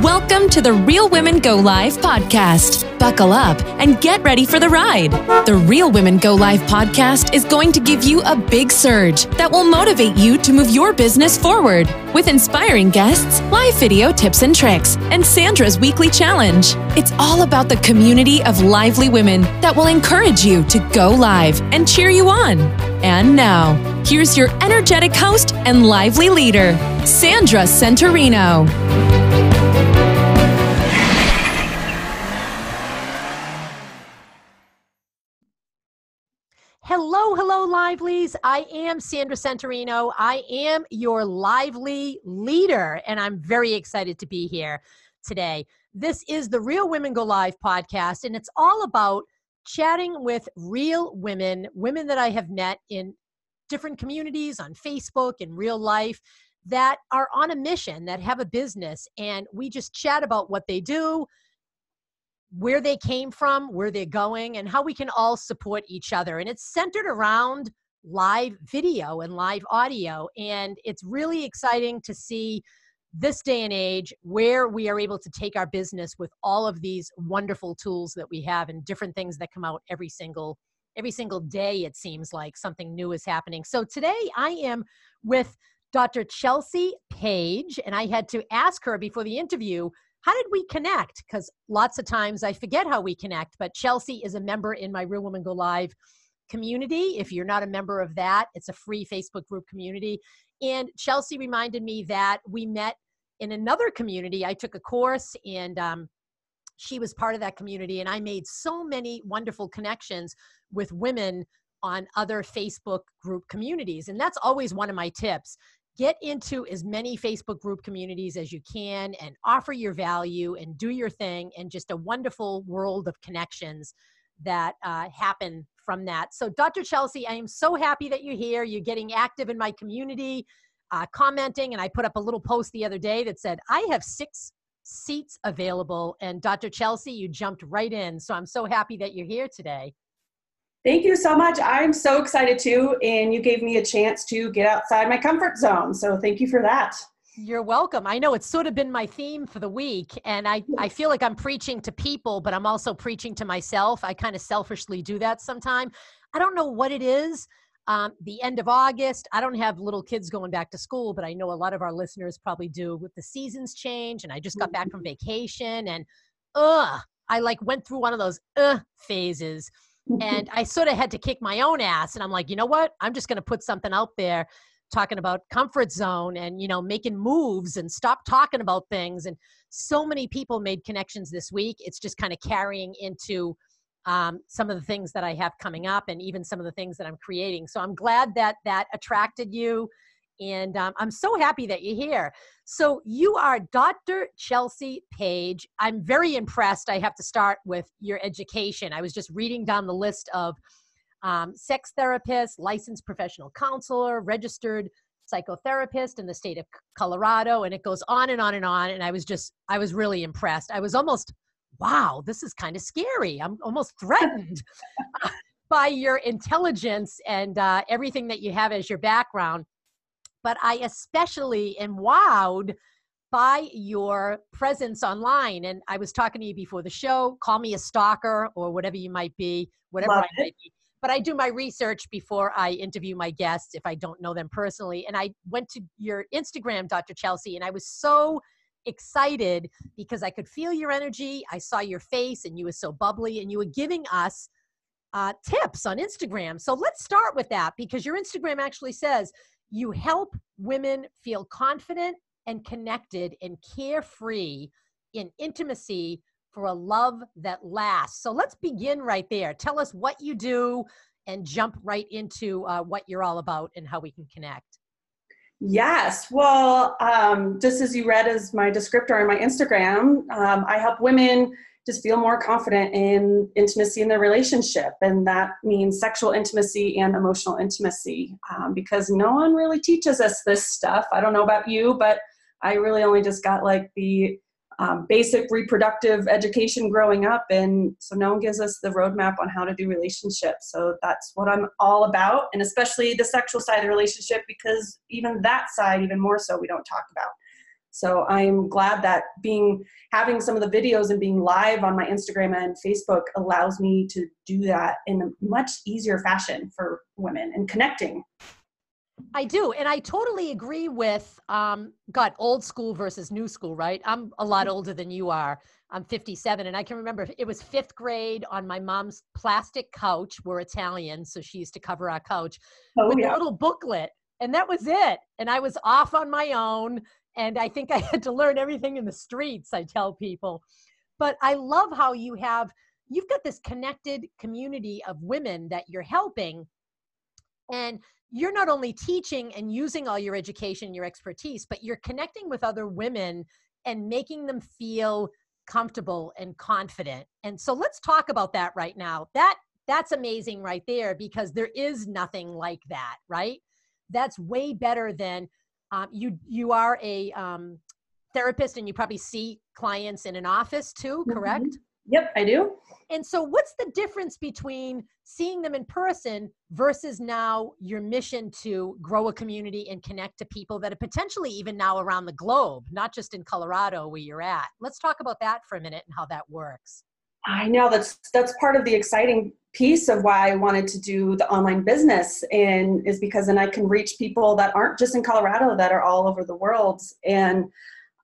Welcome to the Real Women Go Live podcast. Buckle up and get ready for the ride. The Real Women Go Live podcast is going to give you a big surge that will motivate you to move your business forward with inspiring guests, live video tips and tricks, and Sandra's weekly challenge. It's all about the community of lively women that will encourage you to go live and cheer you on. And now, here's your energetic host and lively leader, Sandra Centorino. Hello, hello, livelies. I am Sandra Centorino. I am your lively leader, and I'm very excited to be here today. This is the Real Women Go Live podcast, and it's all about chatting with real women, women that I have met in different communities on Facebook and real life that are on a mission, that have a business, and we just chat about what they do, where they came from, where they're going, and how we can all support each other. And it's centered around live video and live audio. And it's really exciting to see this day and age where we are able to take our business with all of these wonderful tools that we have and different things that come out every single every single day it seems like something new is happening so today i am with dr chelsea page and i had to ask her before the interview how did we connect? Because lots of times I forget how we connect, but Chelsea is a member in my Real Women Go Live community. If you're not a member of that, it's a free Facebook group community. And Chelsea reminded me that we met in another community. I took a course and um, she was part of that community. And I made so many wonderful connections with women on other Facebook group communities. And that's always one of my tips get into as many Facebook group communities as you can and offer your value and do your thing and just a wonderful world of connections that uh, happen from that. So, Dr. Chelsea, I am so happy that you're here. You're getting active in my community, uh, commenting, and I put up a little post the other day that said, I have six seats available. And Dr. Chelsea, you jumped right in. So, I'm so happy that you're here today. Thank you so much. I'm so excited too, and you gave me a chance to get outside my comfort zone. So thank you for that. You're welcome. I know it's sort of been my theme for the week, and I, I feel like I'm preaching to people, but I'm also preaching to myself. I kind of selfishly do that sometimes. I don't know what it is. Um, the end of August, I don't have little kids going back to school, but I know a lot of our listeners probably do with the seasons change. And I just got back from vacation, and ugh, I like went through one of those uh phases and I sort of had to kick my own ass. And I'm like, you know what? I'm just going to put something out there talking about comfort zone and you know making moves and stop talking about things and so many people made connections this week it's just kind of carrying into um, some of the things that i have coming up and even some of the things that i'm creating so i'm glad that that attracted you and um, I'm so happy that you're here. So, you are Dr. Chelsea Page. I'm very impressed. I have to start with your education. I was just reading down the list of um, sex therapist, licensed professional counselor, registered psychotherapist in the state of Colorado, and it goes on and on and on. And I was just, I was really impressed. I was almost, wow, this is kind of scary. I'm almost threatened. by your intelligence and uh, everything that you have as your background but I especially am wowed by your presence online. And I was talking to you before the show. Call me a stalker or whatever you might be, whatever Love I might be. But I do my research before I interview my guests if I don't know them personally. And I went to your Instagram, Dr. Chelsea, and I was so excited because I could feel your energy. I saw your face and you were so bubbly and you were giving us uh, tips on Instagram. So let's start with that because your Instagram actually says you help women feel confident and connected and carefree in intimacy for a love that lasts. So let's begin right there. Tell us what you do and jump right into uh, what you're all about and how we can connect. Yes. Well, um, just as you read as my descriptor on my Instagram, um, I help women just feel more confident in intimacy in their relationship. And that means sexual intimacy and emotional intimacy um, because no one really teaches us this stuff. I don't know about you, but I really only just got like the um, basic reproductive education growing up. And so no one gives us the roadmap on how to do relationships. So that's what I'm all about. And especially the sexual side of the relationship because even that side, even more so, we don't talk about. So I'm glad that being having some of the videos and being live on my Instagram and Facebook allows me to do that in a much easier fashion for women and connecting. I do. And I totally agree with um got old school versus new school, right? I'm a lot older than you are. I'm 57 and I can remember it was 5th grade on my mom's plastic couch. We're Italian, so she used to cover our couch oh, with yeah. a little booklet and that was it. And I was off on my own and I think I had to learn everything in the streets, I tell people. But I love how you have you've got this connected community of women that you're helping and you're not only teaching and using all your education your expertise but you're connecting with other women and making them feel comfortable and confident. And so let's talk about that right now. That that's amazing right there because there is nothing like that right? That's way better than um, you you are a um, therapist and you probably see clients in an office too mm-hmm. correct mm-hmm. Yep, I do. And so, what's the difference between seeing them in person versus now your mission to grow a community and connect to people that are potentially even now around the globe, not just in Colorado where you're at? Let's talk about that for a minute and how that works. I know that's that's part of the exciting piece of why I wanted to do the online business and is because then I can reach people that aren't just in Colorado that are all over the world and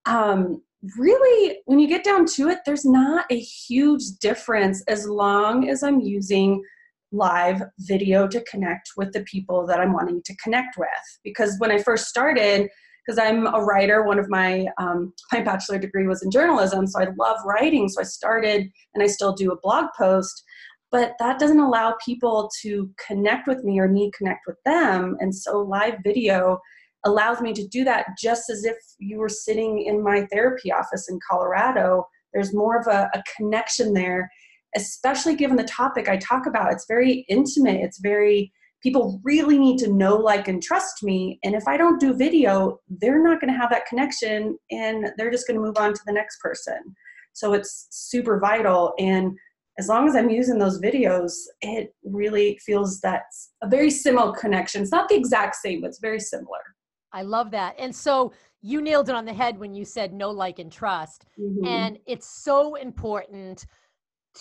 um, really, when you get down to it, there's not a huge difference as long as I'm using live video to connect with the people that I'm wanting to connect with. Because when I first started, because I'm a writer, one of my um, my bachelor degree was in journalism, so I love writing. So I started, and I still do a blog post, but that doesn't allow people to connect with me or me connect with them. And so live video allows me to do that just as if you were sitting in my therapy office in Colorado. There's more of a, a connection there, especially given the topic I talk about. It's very intimate, it's very people really need to know, like, and trust me. And if I don't do video, they're not going to have that connection and they're just going to move on to the next person. So it's super vital. And as long as I'm using those videos, it really feels that's a very similar connection. It's not the exact same, but it's very similar. I love that. And so you nailed it on the head when you said no, like, and trust. Mm-hmm. And it's so important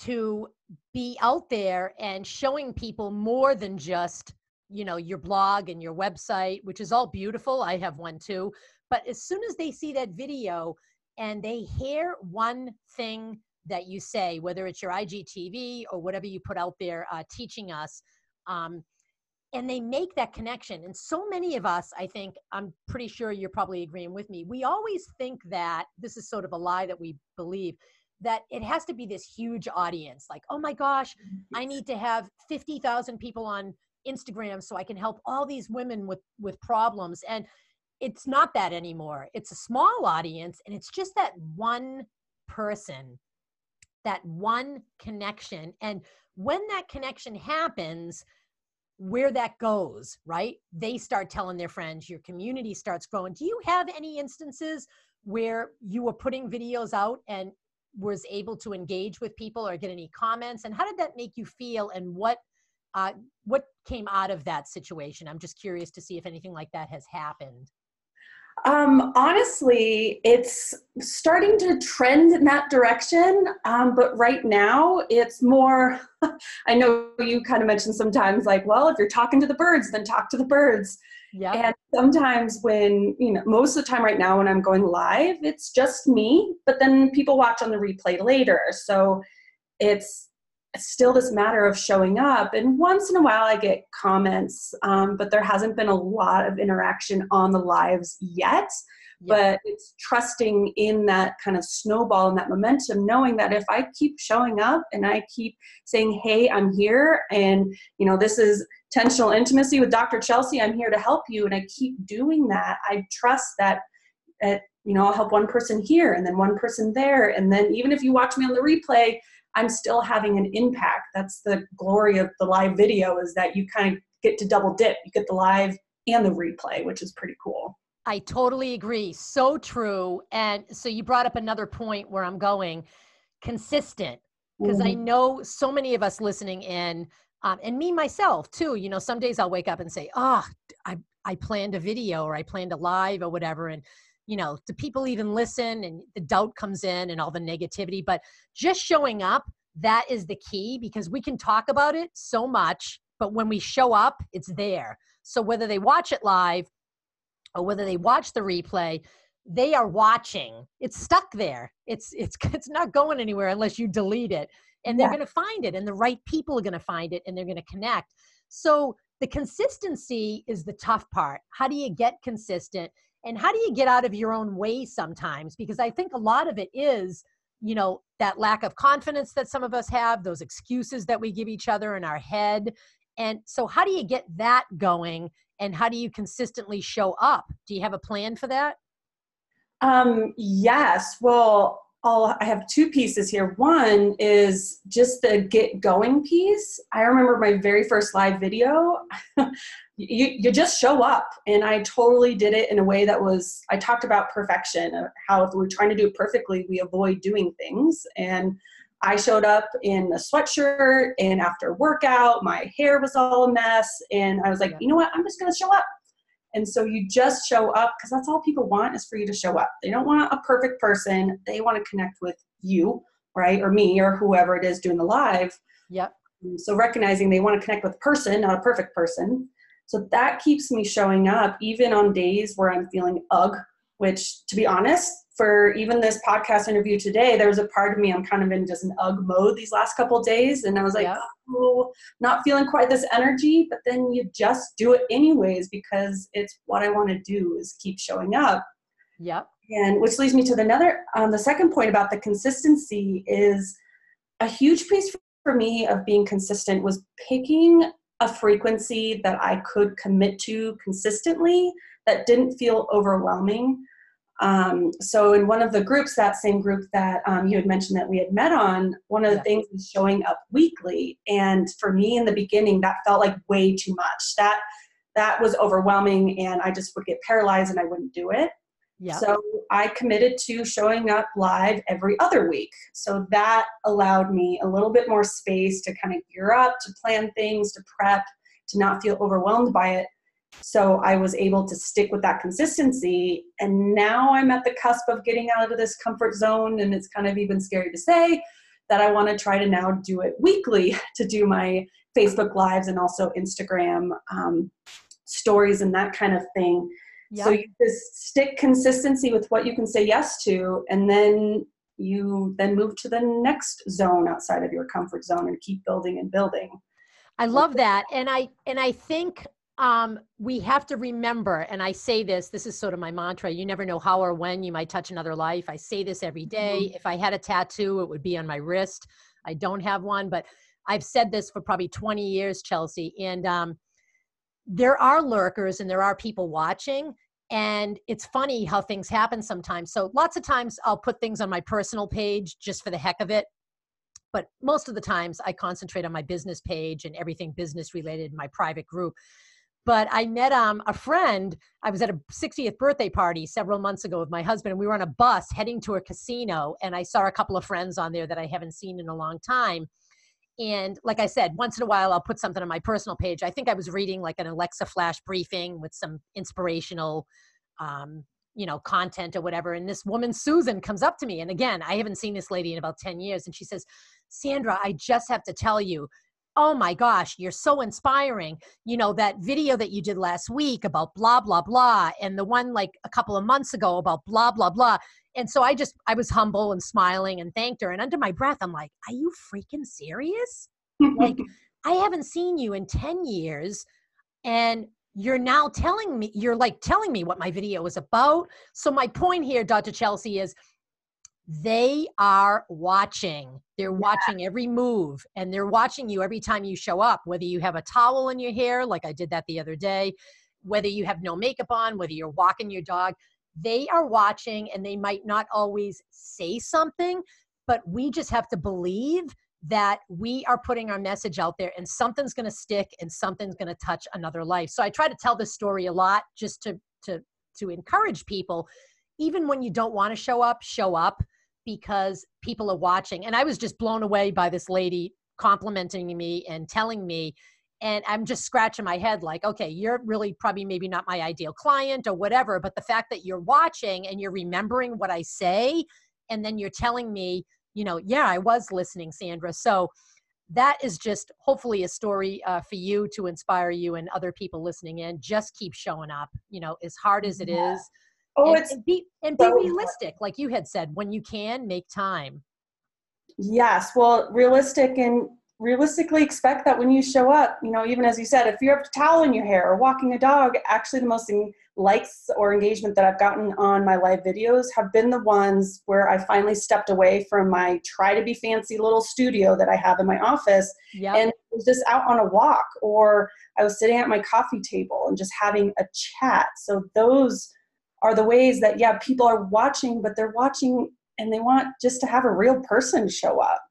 to be out there and showing people more than just, you know, your blog and your website, which is all beautiful. I have one too. But as soon as they see that video and they hear one thing that you say, whether it's your IGTV or whatever you put out there uh, teaching us, um, and they make that connection. And so many of us, I think, I'm pretty sure you're probably agreeing with me, we always think that this is sort of a lie that we believe that it has to be this huge audience. Like, oh my gosh, I need to have 50,000 people on Instagram so I can help all these women with, with problems. And it's not that anymore. It's a small audience and it's just that one person, that one connection. And when that connection happens, where that goes, right? They start telling their friends, your community starts growing. Do you have any instances where you were putting videos out and was able to engage with people or get any comments? And how did that make you feel? And what uh, what came out of that situation? I'm just curious to see if anything like that has happened. Um, honestly, it's starting to trend in that direction. Um, but right now, it's more. I know you kind of mentioned sometimes, like, well, if you're talking to the birds, then talk to the birds. Yeah. And sometimes, when, you know, most of the time right now, when I'm going live, it's just me, but then people watch on the replay later. So it's it's still this matter of showing up. And once in a while, I get comments, um, but there hasn't been a lot of interaction on the lives yet. Yeah. But it's trusting in that kind of snowball and that momentum, knowing that if I keep showing up and I keep saying, "Hey, I'm here," and you know, this is tensional intimacy with Dr. Chelsea. I'm here to help you, and I keep doing that. I trust that. At, you know, I'll help one person here and then one person there, and then even if you watch me on the replay, I'm still having an impact. That's the glory of the live video is that you kind of get to double dip. You get the live and the replay, which is pretty cool. I totally agree. So true. And so you brought up another point where I'm going consistent because mm-hmm. I know so many of us listening in um, and me myself too, you know, some days I'll wake up and say, oh, I, I planned a video or I planned a live or whatever. And you know, do people even listen? And the doubt comes in and all the negativity. But just showing up, that is the key because we can talk about it so much, but when we show up, it's there. So whether they watch it live or whether they watch the replay, they are watching. It's stuck there. It's it's it's not going anywhere unless you delete it. And they're yeah. going to find it and the right people are going to find it and they're going to connect. So the consistency is the tough part. How do you get consistent? And how do you get out of your own way sometimes? Because I think a lot of it is, you know, that lack of confidence that some of us have, those excuses that we give each other in our head. And so, how do you get that going? And how do you consistently show up? Do you have a plan for that? Um, yes. Well, I'll, I have two pieces here. One is just the get going piece. I remember my very first live video. you, you just show up, and I totally did it in a way that was. I talked about perfection, uh, how if we're trying to do it perfectly, we avoid doing things. And I showed up in a sweatshirt, and after workout, my hair was all a mess, and I was like, yeah. you know what? I'm just gonna show up. And so you just show up because that's all people want is for you to show up. They don't want a perfect person. They want to connect with you, right? Or me or whoever it is doing the live. Yep. Um, so recognizing they want to connect with a person, not a perfect person. So that keeps me showing up even on days where I'm feeling ugh, which to be honest, for even this podcast interview today, there was a part of me I'm kind of in just an ugh mode these last couple days, and I was like, yeah. oh, not feeling quite this energy. But then you just do it anyways because it's what I want to do is keep showing up. Yep. And which leads me to the another, um, the second point about the consistency is a huge piece for me of being consistent was picking a frequency that I could commit to consistently that didn't feel overwhelming um, so in one of the groups, that same group that um, you had mentioned that we had met on, one of the yeah. things is showing up weekly. And for me in the beginning, that felt like way too much. That that was overwhelming, and I just would get paralyzed and I wouldn't do it. Yeah. So I committed to showing up live every other week. So that allowed me a little bit more space to kind of gear up, to plan things, to prep, to not feel overwhelmed by it so I was able to stick with that consistency. And now I'm at the cusp of getting out of this comfort zone. And it's kind of even scary to say that I want to try to now do it weekly to do my Facebook Lives and also Instagram um, stories and that kind of thing. Yep. So you just stick consistency with what you can say yes to, and then you then move to the next zone outside of your comfort zone and keep building and building. I love that. And I and I think um, we have to remember, and I say this, this is sort of my mantra you never know how or when you might touch another life. I say this every day. Mm-hmm. If I had a tattoo, it would be on my wrist. I don't have one, but I've said this for probably 20 years, Chelsea. And um, there are lurkers and there are people watching. And it's funny how things happen sometimes. So, lots of times I'll put things on my personal page just for the heck of it. But most of the times I concentrate on my business page and everything business related, in my private group but I met um, a friend. I was at a 60th birthday party several months ago with my husband, and we were on a bus heading to a casino. And I saw a couple of friends on there that I haven't seen in a long time. And like I said, once in a while, I'll put something on my personal page. I think I was reading like an Alexa flash briefing with some inspirational, um, you know, content or whatever. And this woman, Susan, comes up to me. And again, I haven't seen this lady in about 10 years. And she says, Sandra, I just have to tell you, oh my gosh, you're so inspiring. You know, that video that you did last week about blah, blah, blah, and the one like a couple of months ago about blah, blah, blah. And so I just, I was humble and smiling and thanked her. And under my breath, I'm like, are you freaking serious? like, I haven't seen you in 10 years. And you're now telling me, you're like telling me what my video is about. So my point here, Dr. Chelsea, is they are watching. They're yeah. watching every move and they're watching you every time you show up, whether you have a towel in your hair, like I did that the other day, whether you have no makeup on, whether you're walking your dog. They are watching and they might not always say something, but we just have to believe that we are putting our message out there and something's going to stick and something's going to touch another life. So I try to tell this story a lot just to to to encourage people even when you don't want to show up, show up because people are watching. And I was just blown away by this lady complimenting me and telling me. and i'm just scratching my head like okay you're really probably maybe not my ideal client or whatever but the fact that you're watching and you're remembering what i say and then you're telling me you know yeah i was listening sandra so that is just hopefully a story uh, for you to inspire you and other people listening in just keep showing up you know as hard as it yeah. is. Oh and, it's and be and be so realistic like you had said when you can make time yes well realistic and realistically expect that when you show up, you know, even as you said, if you have a towel in your hair or walking a dog, actually the most likes or engagement that I've gotten on my live videos have been the ones where I finally stepped away from my try to be fancy little studio that I have in my office yep. and was just out on a walk or I was sitting at my coffee table and just having a chat. So those are the ways that yeah, people are watching, but they're watching and they want just to have a real person show up.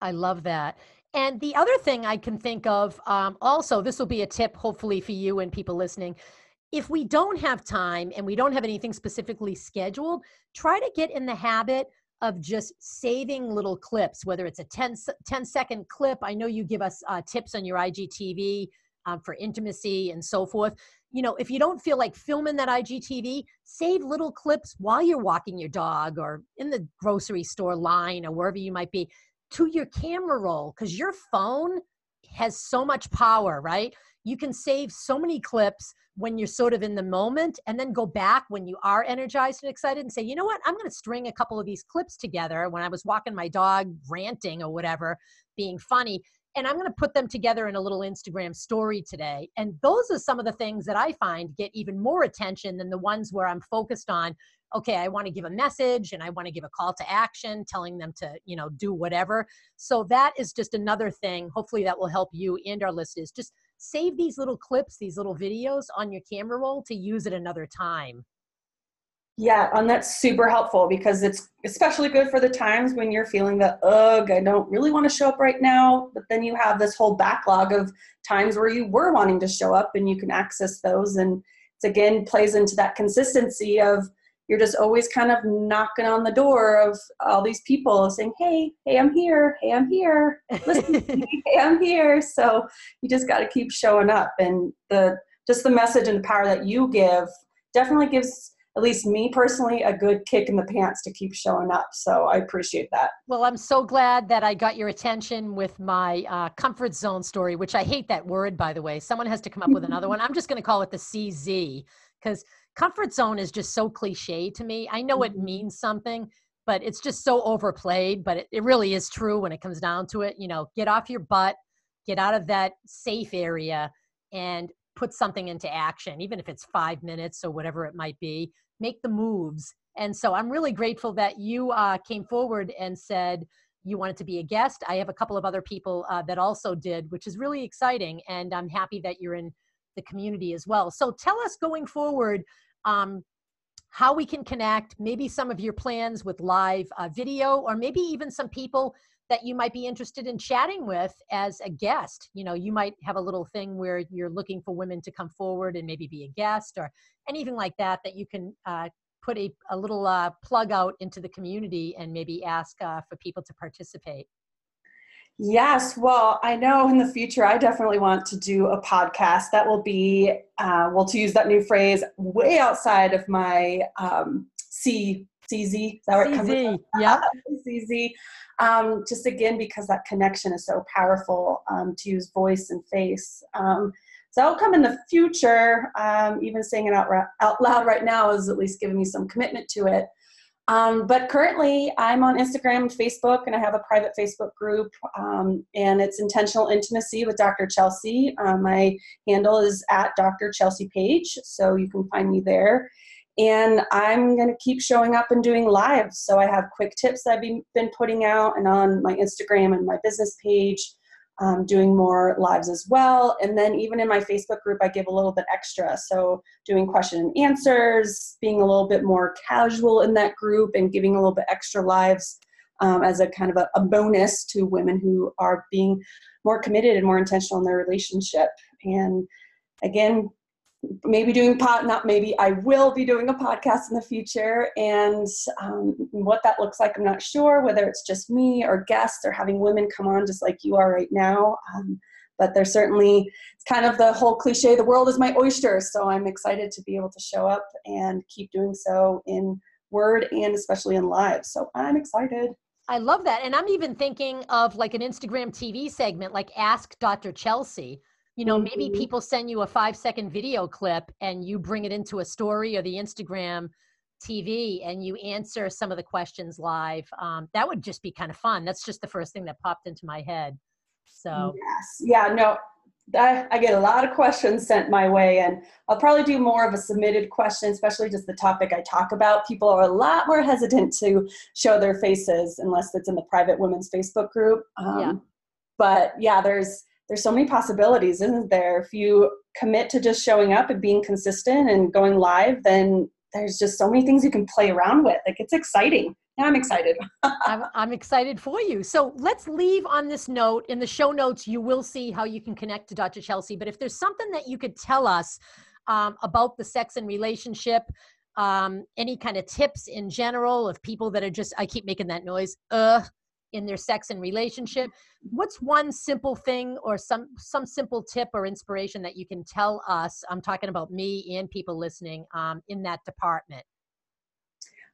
I love that. And the other thing I can think of, um, also, this will be a tip hopefully for you and people listening. If we don't have time and we don't have anything specifically scheduled, try to get in the habit of just saving little clips, whether it's a 10, 10 second clip. I know you give us uh, tips on your IGTV um, for intimacy and so forth. You know, if you don't feel like filming that IGTV, save little clips while you're walking your dog or in the grocery store line or wherever you might be to your camera roll because your phone has so much power, right? You can save so many clips when you're sort of in the moment and then go back when you are energized and excited and say, you know what, I'm going to string a couple of these clips together when I was walking my dog, ranting or whatever, being funny. And I'm going to put them together in a little Instagram story today. And those are some of the things that I find get even more attention than the ones where I'm focused on okay i want to give a message and i want to give a call to action telling them to you know do whatever so that is just another thing hopefully that will help you and our listeners just save these little clips these little videos on your camera roll to use at another time yeah and that's super helpful because it's especially good for the times when you're feeling that ugh i don't really want to show up right now but then you have this whole backlog of times where you were wanting to show up and you can access those and it again plays into that consistency of you're just always kind of knocking on the door of all these people saying, Hey, hey, I'm here. Hey, I'm here. Listen. Hey, I'm here. So you just got to keep showing up. And the just the message and the power that you give definitely gives at least me personally a good kick in the pants to keep showing up so i appreciate that well i'm so glad that i got your attention with my uh, comfort zone story which i hate that word by the way someone has to come up with another one i'm just going to call it the cz because comfort zone is just so cliche to me. I know it mm-hmm. means something, but it's just so overplayed. But it, it really is true when it comes down to it. You know, get off your butt, get out of that safe area, and put something into action, even if it's five minutes or whatever it might be. Make the moves. And so I'm really grateful that you uh, came forward and said, you wanted to be a guest. I have a couple of other people uh, that also did, which is really exciting. And I'm happy that you're in the community as well. So tell us going forward um, how we can connect, maybe some of your plans with live uh, video, or maybe even some people that you might be interested in chatting with as a guest. You know, you might have a little thing where you're looking for women to come forward and maybe be a guest or anything like that, that you can uh, put a, a little uh, plug out into the community and maybe ask uh, for people to participate. Yes, well, I know in the future I definitely want to do a podcast that will be, uh, well, to use that new phrase, way outside of my um, C CZ. Is that where it comes CZ, yeah. CZ. Um, just again because that connection is so powerful um, to use voice and face. Um, so I'll come in the future. Um, even saying it out, out loud right now is at least giving me some commitment to it. Um, but currently, I'm on Instagram and Facebook, and I have a private Facebook group, um, and it's Intentional Intimacy with Dr. Chelsea. Um, my handle is at Dr. Chelsea Page, so you can find me there. And I'm going to keep showing up and doing lives. So I have quick tips that I've been, putting out, and on my Instagram and my business page um, doing more lives as well. And then even in my Facebook group, I give a little bit extra. So doing question and answers, being a little bit more casual in that group, and giving a little bit extra lives um, as a kind of a, a bonus to women who are being more committed and more intentional in their relationship. And again, maybe doing pot not maybe i will be doing a podcast in the future and um, what that looks like i'm not sure whether it's just me or guests or having women come on just like you are right now um, but there's certainly it's kind of the whole cliche the world is my oyster so i'm excited to be able to show up and keep doing so in word and especially in live so i'm excited I love that. And I'm even thinking of like an Instagram TV segment, like Ask Dr. Chelsea. You know, mm-hmm. maybe people send you a five second video clip and you bring it into a story or the Instagram TV and you answer some of the questions live. Um, that would just be kind of fun. That's just the first thing that popped into my head. So, yes. Yeah, no, I, I, get a lot of questions sent my way, and I'll probably do more of a submitted question, especially just the topic I talk about. People are a lot more hesitant to show their faces unless it's in the private women's Facebook group. Um, yeah. But yeah, there's there's so many possibilities, isn't there? If you commit to just showing up and being consistent and going live, then there's just so many things you can play around with. Like it's exciting. I'm excited. I'm, I'm excited for you. So let's leave on this note. In the show notes, you will see how you can connect to Dr. Chelsea. But if there's something that you could tell us um, about the sex and relationship, um, any kind of tips in general of people that are just, I keep making that noise, uh, in their sex and relationship what's one simple thing or some some simple tip or inspiration that you can tell us i'm talking about me and people listening um, in that department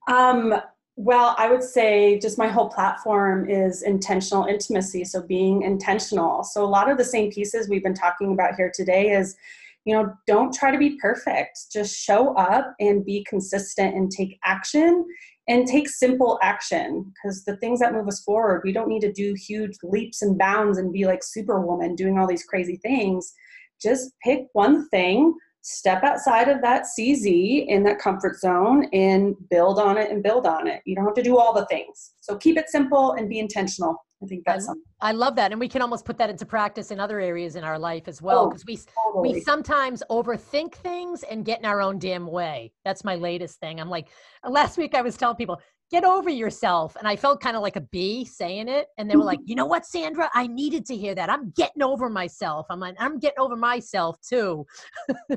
um, well, I would say just my whole platform is intentional intimacy. So being intentional. So a lot of the same pieces we've been talking about here today is, you know, don't try to be perfect. Just show up and be consistent and take action and take simple action because the things that move us forward, we don't need to do huge leaps and bounds and be like superwoman doing all these crazy things. Just pick one thing step outside of that CZ in that comfort zone and build on it and build on it. You don't have to do all the things. So keep it simple and be intentional. I think that's I, I love that. And we can almost put that into practice in other areas in our life as well. Because oh, we totally. we sometimes overthink things and get in our own damn way. That's my latest thing. I'm like, last week I was telling people, get over yourself. And I felt kind of like a bee saying it. And they were like, you know what, Sandra? I needed to hear that. I'm getting over myself. I'm like, I'm getting over myself too.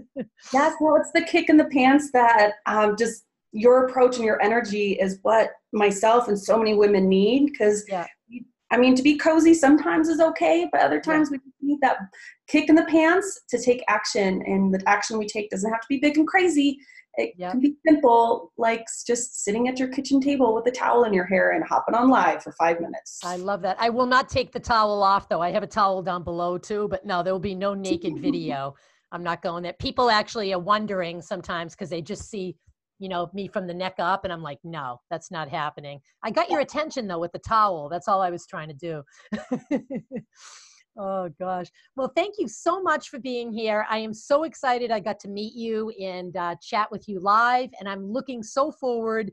yes, well, it's the kick in the pants that um, just your approach and your energy is what myself and so many women need because yeah. I mean, to be cozy sometimes is okay, but other times we need that kick in the pants to take action. And the action we take doesn't have to be big and crazy. It yep. can be simple, like just sitting at your kitchen table with a towel in your hair and hopping on live for five minutes. I love that. I will not take the towel off though. I have a towel down below too, but no, there will be no naked video. I'm not going there. People actually are wondering sometimes because they just see, you know, me from the neck up, and I'm like, no, that's not happening. I got your attention though with the towel. That's all I was trying to do. Oh gosh. Well, thank you so much for being here. I am so excited I got to meet you and uh, chat with you live, and I'm looking so forward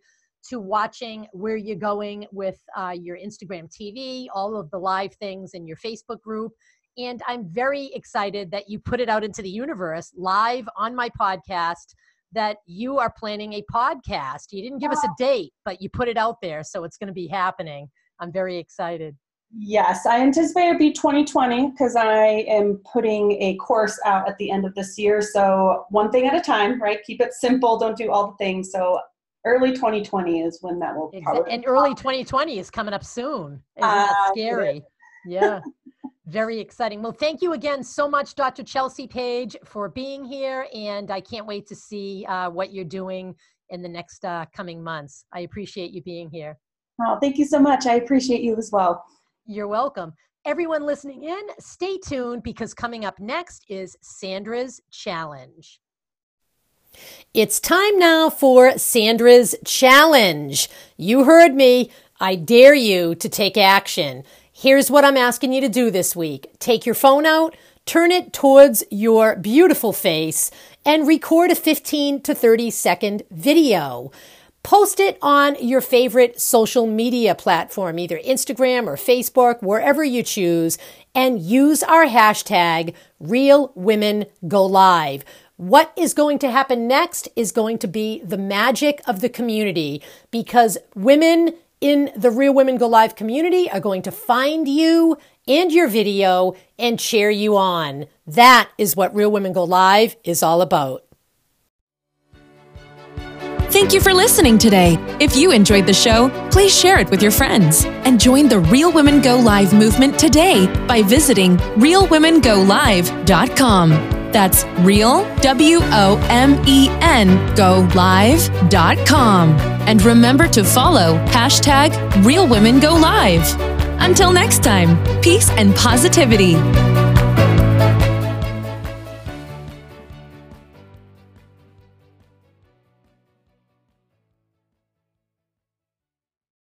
to watching where you're going with uh, your Instagram TV, all of the live things in your Facebook group. And I'm very excited that you put it out into the universe live on my podcast that you are planning a podcast. You didn't give us a date, but you put it out there. So it's going to be happening. I'm very excited. Yes, I anticipate it'll be 2020 because I am putting a course out at the end of this year. So one thing at a time, right? Keep it simple. Don't do all the things. So early 2020 is when that will probably. And early 2020 is coming up soon. Isn't uh, scary? Yeah. Very exciting. Well, thank you again so much, Dr. Chelsea Page, for being here. And I can't wait to see uh, what you're doing in the next uh, coming months. I appreciate you being here. Oh, thank you so much. I appreciate you as well. You're welcome. Everyone listening in, stay tuned because coming up next is Sandra's Challenge. It's time now for Sandra's Challenge. You heard me. I dare you to take action. Here's what I'm asking you to do this week take your phone out, turn it towards your beautiful face, and record a 15 to 30 second video. Post it on your favorite social media platform, either Instagram or Facebook, wherever you choose, and use our hashtag Real Women Go Live. What is going to happen next is going to be the magic of the community because women in the Real Women Go Live community are going to find you and your video and cheer you on. That is what Real Women Go Live is all about. Thank you for listening today. If you enjoyed the show, please share it with your friends and join the Real Women Go Live movement today by visiting realwomengolive.com. That's real, W O M E N, go live.com. And remember to follow hashtag Real Women Go Live. Until next time, peace and positivity.